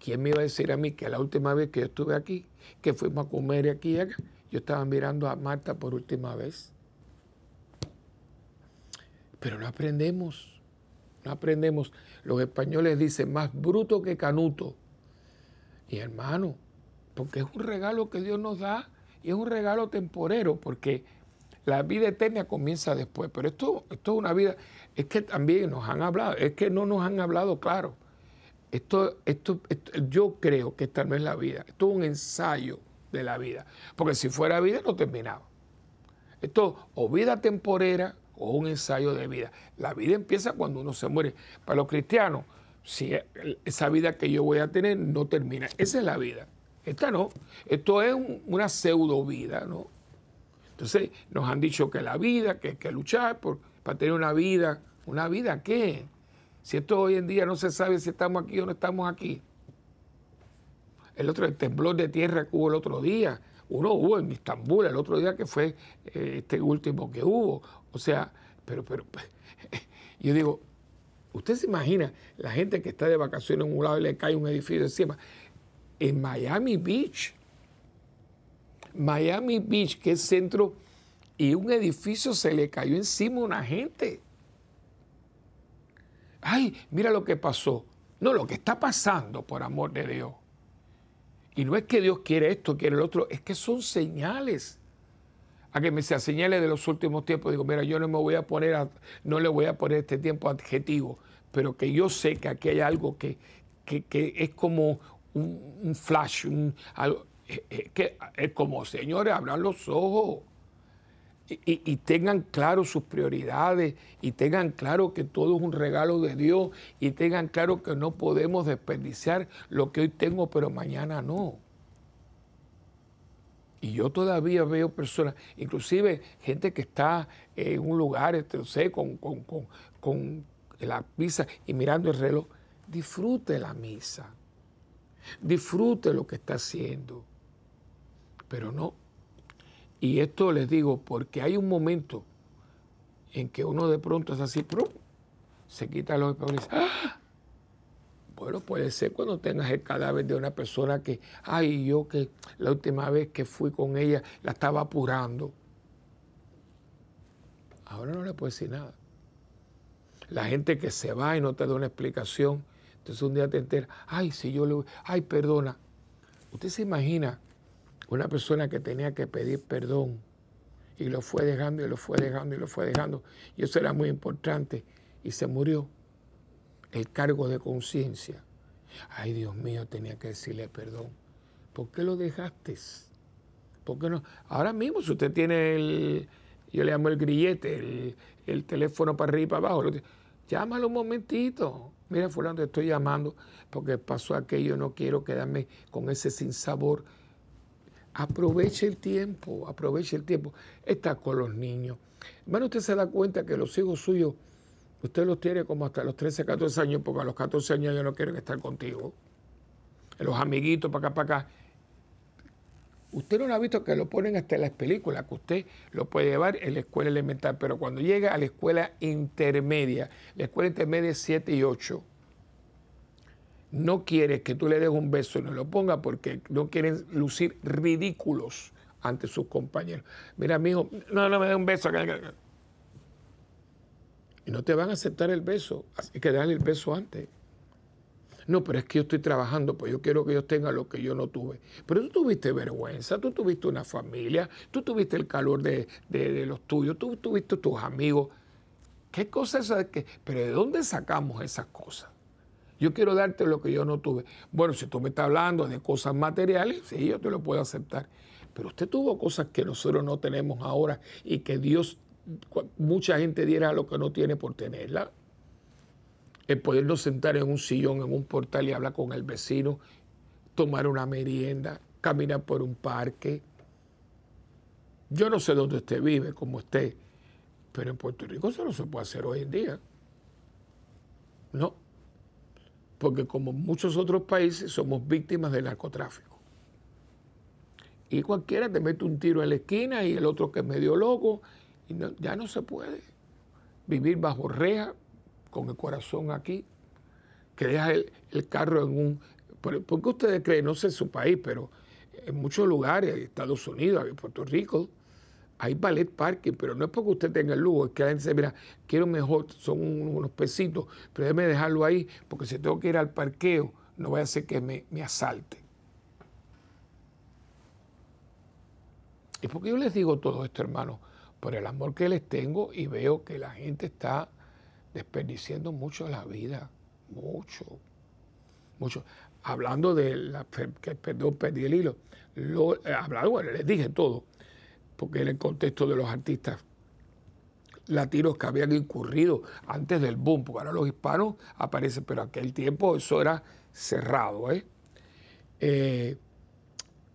¿Quién me iba a decir a mí que la última vez que yo estuve aquí, que fuimos a comer aquí y acá, yo estaba mirando a Marta por última vez? Pero no aprendemos, no aprendemos. Los españoles dicen más bruto que canuto. Y hermano, porque es un regalo que Dios nos da y es un regalo temporero, porque la vida eterna comienza después. Pero esto, esto es una vida, es que también nos han hablado, es que no nos han hablado claro. Esto, esto, yo creo que esta no es la vida, esto es un ensayo de la vida, porque si fuera vida no terminaba. Esto o vida temporera o un ensayo de vida. La vida empieza cuando uno se muere. Para los cristianos, si esa vida que yo voy a tener no termina, esa es la vida. Esta no, esto es una pseudo vida, ¿no? Entonces nos han dicho que la vida, que hay que luchar por, para tener una vida. ¿Una vida qué? Si esto hoy en día no se sabe si estamos aquí o no estamos aquí. El otro, el temblor de tierra que hubo el otro día, uno hubo en Estambul el otro día que fue eh, este último que hubo. O sea, pero, pero, yo digo, usted se imagina la gente que está de vacaciones en un lado y le cae un edificio encima. En Miami Beach, Miami Beach, que es centro, y un edificio se le cayó encima a una gente. Ay, mira lo que pasó. No, lo que está pasando, por amor de Dios. Y no es que Dios quiere esto, quiere el otro, es que son señales. A que me sea señales de los últimos tiempos, digo, mira, yo no me voy a poner, no le voy a poner este tiempo adjetivo, pero que yo sé que aquí hay algo que, que, es como un, flash, un, algo, eh, eh, que es como, señores, abran los ojos y, tengan claro sus prioridades y tengan claro que todo es un regalo de Dios y tengan claro que no podemos desperdiciar lo que hoy tengo pero mañana no. Y yo todavía veo personas, inclusive gente que está en un lugar, este, no sé, con, con, con la misa y mirando el reloj, disfrute la misa, disfrute lo que está haciendo, pero no y esto les digo porque hay un momento en que uno de pronto es así, se quita los dice, ¡Ah! Bueno, puede ser cuando tengas el cadáver de una persona que, ay, yo que la última vez que fui con ella la estaba apurando. Ahora no le puedo decir nada. La gente que se va y no te da una explicación, entonces un día te enteras, ay, si yo le, ay, perdona. Usted se imagina una persona que tenía que pedir perdón y lo fue dejando y lo fue dejando y lo fue dejando. Y eso era muy importante y se murió. El cargo de conciencia. Ay, Dios mío, tenía que decirle perdón. ¿Por qué lo dejaste? ¿Por qué no? Ahora mismo, si usted tiene el, yo le llamo el grillete, el, teléfono para arriba y para abajo, llámalo un momentito. Mira, fulano, te estoy llamando porque pasó aquello, no quiero quedarme con ese sinsabor Aproveche el tiempo, aproveche el tiempo. Está con los niños. Bueno, usted se da cuenta que los hijos suyos, usted los tiene como hasta los 13, 14 años, porque a los 14 años ya no quieren estar contigo. Los amiguitos para acá, para acá. Usted no ha visto que lo ponen hasta las películas, que usted lo puede llevar en la escuela elemental, pero cuando llega a la escuela intermedia, la escuela intermedia es 7 y 8, no quiere que tú le des un beso y no lo ponga porque no quieren lucir ridículos ante sus compañeros. Mira, amigo, no, no me dé un beso. Y no te van a aceptar el beso. Hay que darle el beso antes. No, pero es que yo estoy trabajando, pues yo quiero que ellos tengan lo que yo no tuve. Pero tú tuviste vergüenza, tú tuviste una familia, tú tuviste el calor de, los tuyos, tú tuviste tus amigos. ¿Qué cosas es que? Pero ¿de dónde sacamos esas cosas? Yo quiero darte lo que yo no tuve. Bueno, si tú me estás hablando de cosas materiales, sí, yo te lo puedo aceptar. Pero usted tuvo cosas que nosotros no tenemos ahora y que Dios, mucha gente diera lo que no tiene por tenerla. El podernos sentar en un sillón, en un portal y hablar con el vecino, tomar una merienda, caminar por un parque. Yo no sé dónde usted vive, cómo esté, pero en Puerto Rico eso no se puede hacer hoy en día. No porque como muchos otros países somos víctimas del narcotráfico. Y cualquiera te mete un tiro en la esquina y el otro que es medio loco ya no se puede vivir bajo reja con el corazón aquí, que deja el, carro en un... ¿Por qué ustedes creen? No sé su país, pero en muchos lugares, Estados Unidos, Puerto Rico, hay ballet parking, pero no es porque usted tenga el lujo, es que la gente dice, mira, quiero mejor, son unos pesitos, pero déjeme dejarlo ahí, porque si tengo que ir al parqueo, no vaya a ser que me, me asalte. ¿Y por qué yo les digo todo esto, hermano? Por el amor que les tengo y veo que la gente está desperdiciando mucho la vida, mucho, mucho. Hablando de la, que perdón, perdí el hilo, lo, eh, hablando, bueno, les dije todo, porque en el contexto de los artistas latinos que habían incurrido antes del boom, porque ahora los hispanos aparecen, pero aquel tiempo eso era cerrado. ¿eh? eh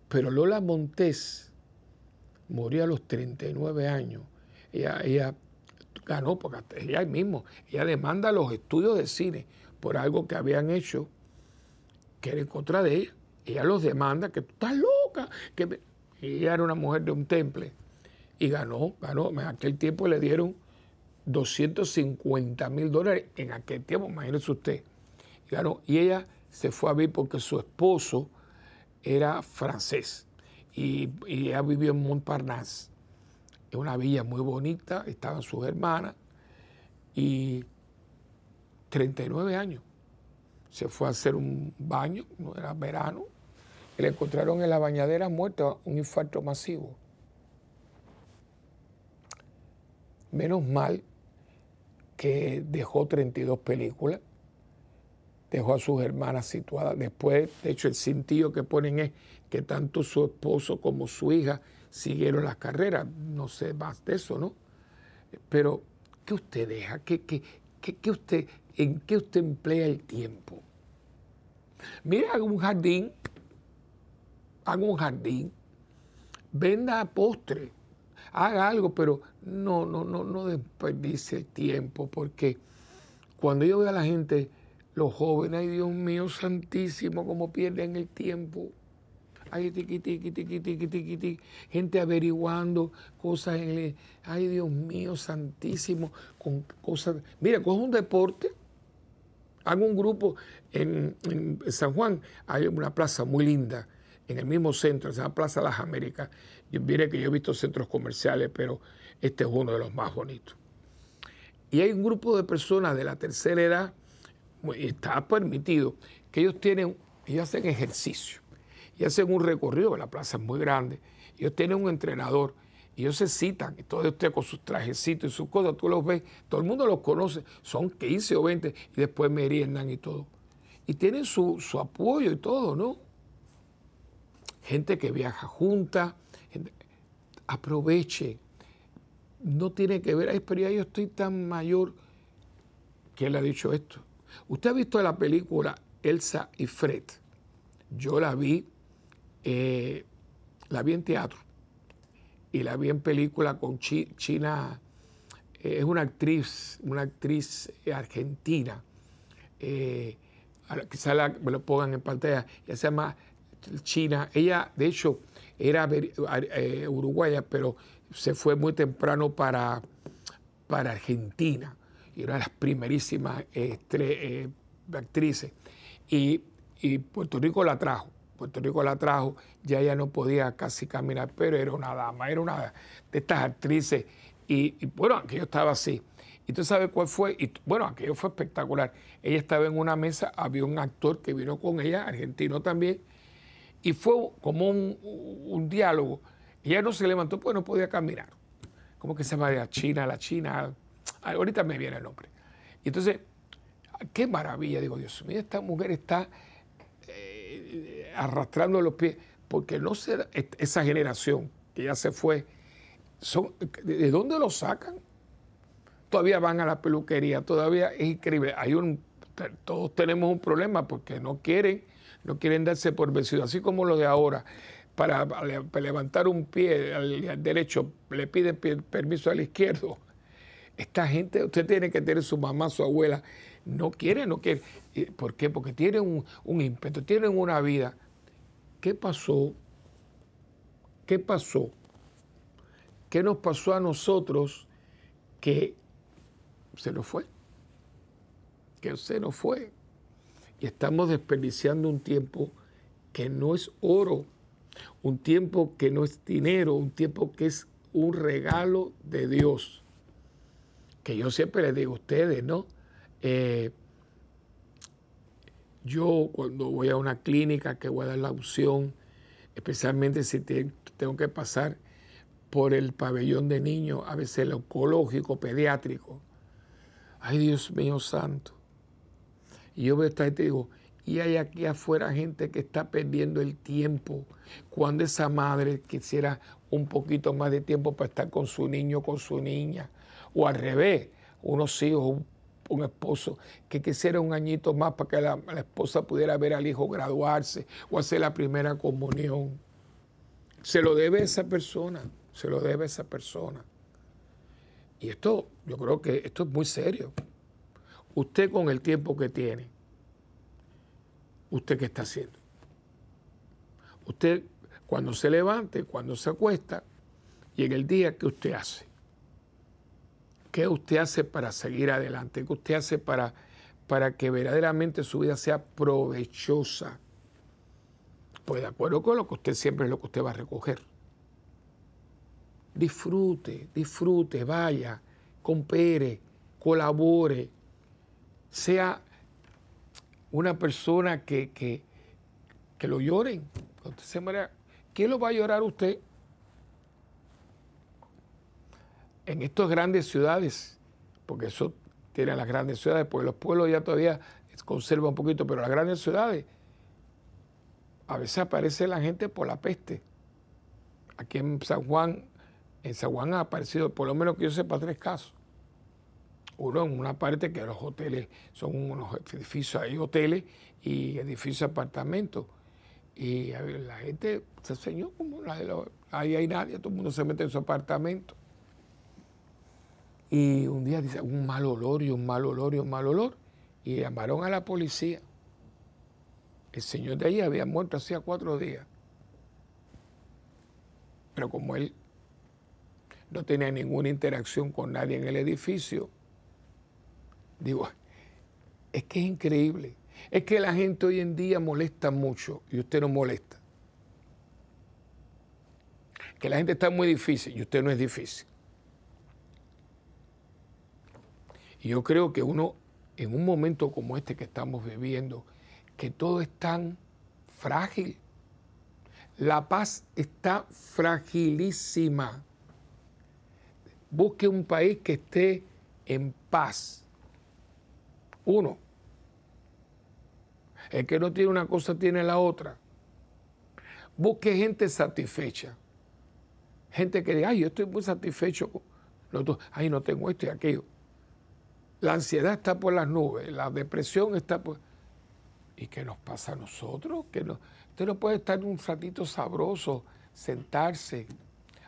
pero Lola Montés murió a los 39 años. Ella, ella ganó, porque ella mismo, ella demanda los estudios de cine por algo que habían hecho que era en contra de ella. Ella los demanda, que tú estás loca. Que ella era una mujer de un temple y ganó, ganó. En aquel tiempo le dieron 250 mil dólares en aquel tiempo, imagínese usted. Y ganó. Y ella se fue a vivir porque su esposo era francés y, y ella vivió en Montparnasse una villa muy bonita, estaban sus hermanas y 39 años. Se fue a hacer un baño, no era verano, le encontraron en la bañadera muerta un infarto masivo. Menos mal que dejó 32 películas, dejó a sus hermanas situadas. Después, de hecho, el cintillo que ponen es que tanto su esposo como su hija siguieron las carreras, no sé más de eso, ¿no? Pero, ¿qué usted deja? ¿Qué, qué, usted, ¿En qué usted emplea el tiempo? Mira, un jardín, haga un jardín, venda postre, haga algo, pero no, no, no, no desperdice el tiempo, porque cuando yo veo a la gente, los jóvenes, ay Dios mío santísimo, cómo pierden el tiempo. Gente averiguando cosas en el, ay Dios mío santísimo, con cosas, mira, coge un deporte, hago un grupo en, San Juan, hay una plaza muy linda, en el mismo centro, se llama Plaza Las Américas. Yo mire que yo he visto centros comerciales, pero este es uno de los más bonitos. Y hay un grupo de personas de la tercera edad, está permitido, que ellos tienen, ellos hacen ejercicio y hacen un recorrido, la plaza es muy grande, ellos tienen un entrenador, y ellos se citan, y todo usted con sus trajecitos y sus cosas, tú los ves, todo el mundo los conoce, son 15 o 20, y después meriendan y todo. Y tienen su, apoyo y todo, ¿no? Gente que viaja junta, aproveche. No tiene que ver, ay, pero ya yo estoy tan mayor que él ha dicho esto. Usted ha visto la película Elsa y Fred. Yo la vi eh, la vi en teatro y la vi en película con China, eh, es una actriz, una actriz argentina, eh, quizá la, me lo pongan en pantalla, ella se llama China, ella de hecho era uruguaya, pero se fue muy temprano para, para Argentina y era de las primerísimas actrices. y Puerto Rico la trajo. Puerto Rico la trajo, ya ella no podía casi caminar, pero era una dama, era una de estas actrices. Y, bueno, aquello estaba así. ¿Y tú sabes cuál fue? Y bueno, aquello fue espectacular. Ella estaba en una mesa, había un actor que vino con ella, argentino también, y fue como un, diálogo. Ella no se levantó porque no podía caminar. ¿Cómo que se llama la China? La China. Ahorita me viene el nombre. Y entonces, qué maravilla, digo, Dios mío, esta mujer está arrastrando los pies, porque no se esa generación que ya se fue, ¿de dónde lo sacan? Todavía van a la peluquería, todavía es increíble. Hay un, todos tenemos un problema porque no quieren, no quieren darse por vencido, así como lo de ahora. Para, levantar un pie al, derecho le piden permiso al izquierdo. Esta gente, usted tiene que tener su mamá, su abuela, no quiere, no quiere. ¿Por qué? Porque tienen un, un ímpetu, tienen una vida ¿Qué pasó? ¿Qué pasó? ¿Qué nos pasó a nosotros que se nos fue, que se nos fue. Y estamos desperdiciando un tiempo que no es oro, un tiempo que no es dinero, un tiempo que es un regalo de Dios. Que yo siempre les digo a ustedes, ¿no? Eh, yo cuando voy a una clínica que voy a dar la opción, especialmente si tengo que pasar por el pabellón de niños, a veces el oncológico, pediátrico. Ay, Dios mío santo. Y yo veo esta gente y digo, y hay aquí afuera gente que está perdiendo el tiempo. Cuando esa madre quisiera un poquito más de tiempo para estar con su niño, con su niña. O al revés, unos hijos, un, esposo que quisiera un añito más para que la, la esposa pudiera ver al hijo graduarse o hacer la primera comunión. Se lo debe a esa persona se lo debe a esa persona. Y esto, yo creo que esto es muy serio. Usted con el tiempo que tiene, ¿usted qué está haciendo? Usted cuando se levante, cuando se acuesta y en el día, ¿qué usted hace? ¿Qué usted hace para seguir adelante? ¿Qué usted hace para, para que verdaderamente su vida sea provechosa? Pues de acuerdo con lo que usted siempre es lo que usted va a recoger disfrute, disfrute, vaya, compere, colabore, sea una persona que, que, lo lloren. ¿Quién lo va a llorar usted? En estas grandes ciudades, porque eso tiene las grandes ciudades, porque los pueblos ya todavía conservan un poquito, pero las grandes ciudades, a veces aparece la gente por la peste. Aquí en San Juan en San Juan ha aparecido, por lo menos que yo sepa, tres casos. Uno en una parte que los hoteles son unos edificios, hay hoteles y edificios de apartamentos. Y la gente se enseñó como la de ahí hay nadie, todo el mundo se mete en su apartamento. Y un día dice, un mal olor y un mal olor y un mal olor. Y llamaron a la policía. El señor de ahí había muerto hacía cuatro días. Pero como él no tenía ninguna interacción con nadie en el edificio. Digo, es que es increíble. Es que la gente hoy en día molesta mucho y usted no molesta. Que la gente está muy difícil y usted no es difícil. Y yo creo que uno, en un momento como este que estamos viviendo, que todo es tan frágil, la paz está fragilísima. Busque un país que esté en paz. Uno. El que no tiene una cosa tiene la otra. Busque gente satisfecha. Gente que diga, ay, yo estoy muy satisfecho. Ay, no tengo esto y aquello. La ansiedad está por las nubes, la depresión está por... ¿Y qué nos pasa a nosotros? Que no... Usted no puede estar un ratito sabroso, sentarse,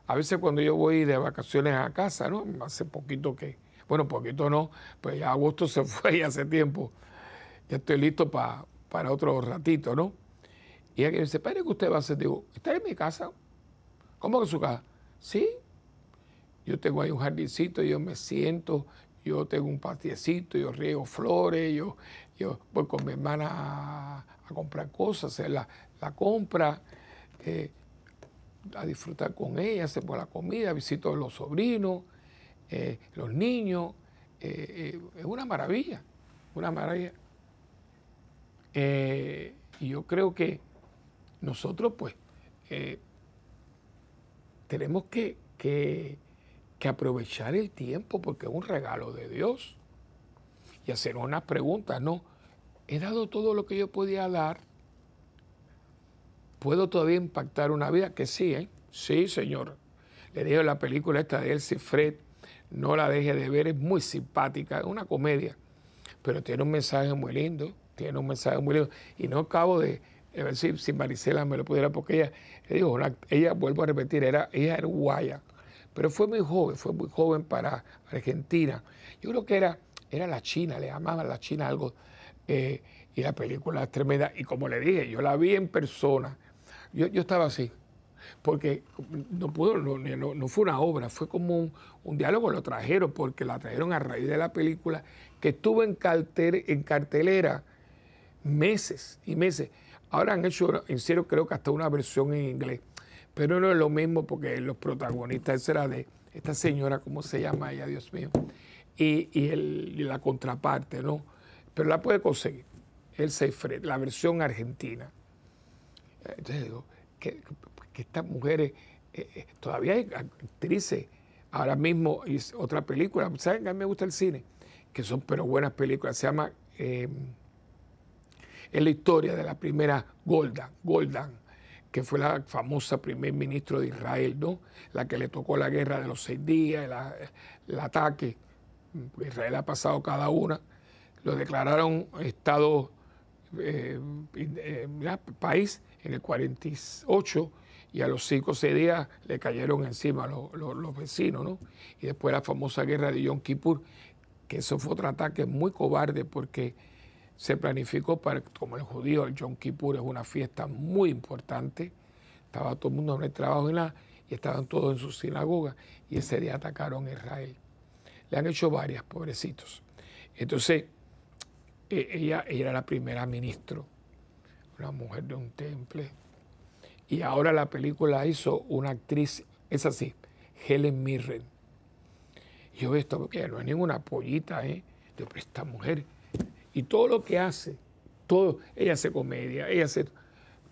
a veces cuando yo voy de vacaciones a casa, ¿no? Hace poquito que, bueno, poquito no, pues ya agosto se fue y hace tiempo. Ya estoy listo para otro ratito, ¿no? Y ella dice, espere que usted va a hacer. Digo, ¿está en mi casa? ¿Cómo que su casa? Sí. Yo tengo ahí un jardincito, yo me siento, yo tengo un patiecito, yo riego flores, yo, yo voy con mi hermana a, comprar cosas, hacer la, la compra. Eh, a disfrutar con ella, hacemos la comida, visito a los sobrinos, eh, los niños. Eh, eh, es una maravilla, una maravilla. y yo creo que nosotros, pues, tenemos que, que, aprovechar el tiempo porque es un regalo de Dios y hacer unas preguntas, ¿no? He dado todo lo que yo podía dar ¿Puedo todavía impactar una vida? Que sí, ¿eh? Sí, señor. Le digo la película esta de Elsie Fred, no la deje de ver, es muy simpática, es una comedia, pero tiene un mensaje muy lindo, tiene un mensaje muy lindo. Y no acabo de, ver si, si, Marisela me lo pudiera, porque ella, digo, ella, vuelvo a repetir, era, ella era uruguaya, pero fue muy joven, fue muy joven para Argentina. Yo creo que era, era la China, le llamaban la China algo, eh, y la película es tremenda. Y como le dije, yo la vi en persona yo, estaba así. Porque no pudo, no, fue una obra, fue como un, diálogo, lo trajeron, porque la trajeron a raíz de la película, que estuvo en, en cartelera meses y meses. Ahora han hecho, en serio, creo que hasta una versión en inglés, pero no es lo mismo porque los protagonistas, esa era de esta señora, ¿cómo se llama ella, Dios mío? Y, y, la contraparte, ¿no? Pero la puede conseguir, el Seifred, la versión argentina. Entonces digo, que, estas mujeres, eh, eh, todavía hay actrices, ahora mismo es otra película, ¿saben que a mí me gusta el cine? Que son pero buenas películas, se llama, eh, es la historia de la primera Golda, Goldan, que fue la famosa primer ministro de Israel, ¿no? La que le tocó la guerra de los seis días, el ataque. Israel ha pasado cada una. Lo declararon Estado, país en el 48 y a los cinco o seis días le cayeron encima los, los, vecinos, ¿no? Y después la famosa guerra de Yom Kippur, que eso fue otro ataque muy cobarde porque se planificó para, como el judío, el Yom Kippur es una fiesta muy importante, estaba todo el mundo en el trabajo y la y estaban todos en su sinagoga, y ese día atacaron a Israel. Le han hecho varias, pobrecitos. Entonces, e, ella, era la primera ministra, una mujer de un temple, y ahora la película hizo una actriz, es así, Helen Mirren. Yo veo esto, porque no es ninguna pollita, ¿eh? De esta mujer. Y todo lo que hace, todo, ella hace comedia, ella hace.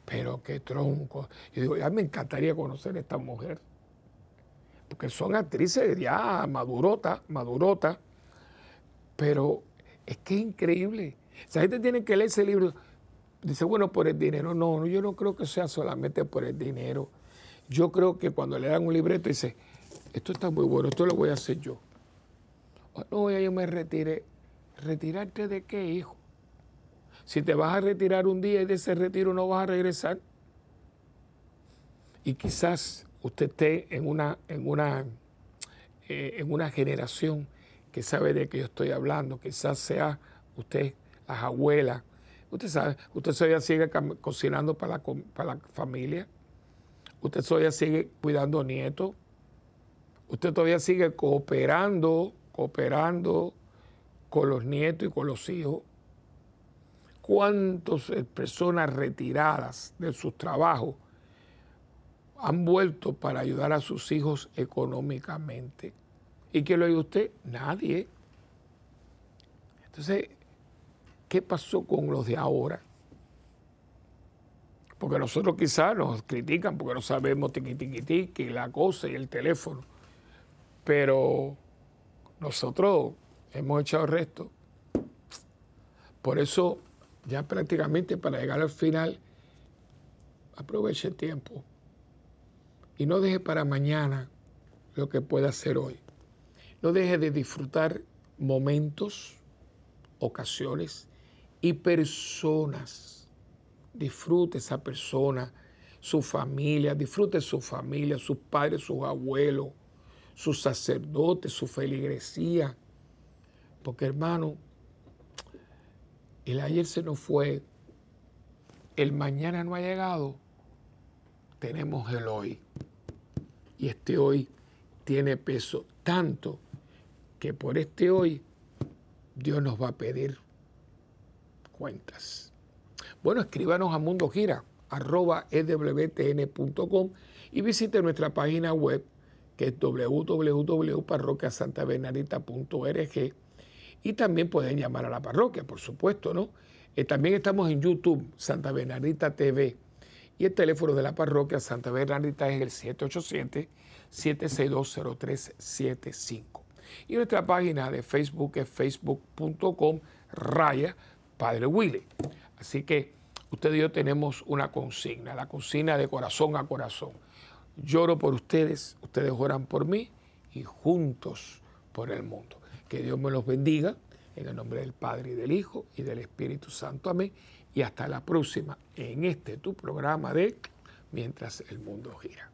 Pero qué tronco. Yo digo, ya me encantaría conocer a esta mujer. Porque son actrices ya madurota, madurota. Pero es que es increíble. Esa gente tiene que leer ese libro dice, bueno, por el dinero. No, yo no creo que sea solamente por el dinero. Yo creo que cuando le dan un libreto, dice, esto está muy bueno, esto lo voy a hacer yo. No, ya yo me retiré. ¿Retirarte de qué, hijo? Si te vas a retirar un día y de ese retiro no vas a regresar. Y quizás usted esté en una, en una, eh, en una generación que sabe de qué yo estoy hablando. Quizás sea usted, las abuelas, Usted sabe, usted todavía sigue cocinando para la, para la familia. Usted todavía sigue cuidando nietos. Usted todavía sigue cooperando, cooperando con los nietos y con los hijos. ¿Cuántas personas retiradas de sus trabajos han vuelto para ayudar a sus hijos económicamente? ¿Y quién lo oye usted? Nadie. Entonces, ¿Qué pasó con los de ahora? Porque nosotros quizás nos critican porque no sabemos tiqui tiqui tiqui, la cosa y el teléfono. Pero nosotros hemos echado el resto. Por eso, ya prácticamente para llegar al final, aproveche el tiempo. Y no deje para mañana lo que pueda hacer hoy. No deje de disfrutar momentos, ocasiones y personas. Disfrute esa persona, su familia, disfrute su familia, sus padres, sus abuelos, sus sacerdotes, su feligresía. Porque hermano, el ayer se nos fue, el mañana no ha llegado, tenemos el hoy. Y este hoy tiene peso tanto que por este hoy Dios nos va a pedir cuentas. Bueno, escríbanos a mundogira arroba e y visite nuestra página web que es www.parroquiasantabernadita.org y también pueden llamar a la parroquia, por supuesto, ¿no? Eh, también estamos en YouTube, Santa Bernardita TV, y el teléfono de la parroquia Santa Bernardita es el 787-7620375. Y nuestra página de Facebook es facebook.com raya Padre Willy. Así que usted y yo tenemos una consigna, la consigna de corazón a corazón. Lloro por ustedes, ustedes oran por mí y juntos por el mundo. Que Dios me los bendiga en el nombre del Padre y del Hijo y del Espíritu Santo. Amén. Y hasta la próxima en este tu programa de Mientras el mundo gira.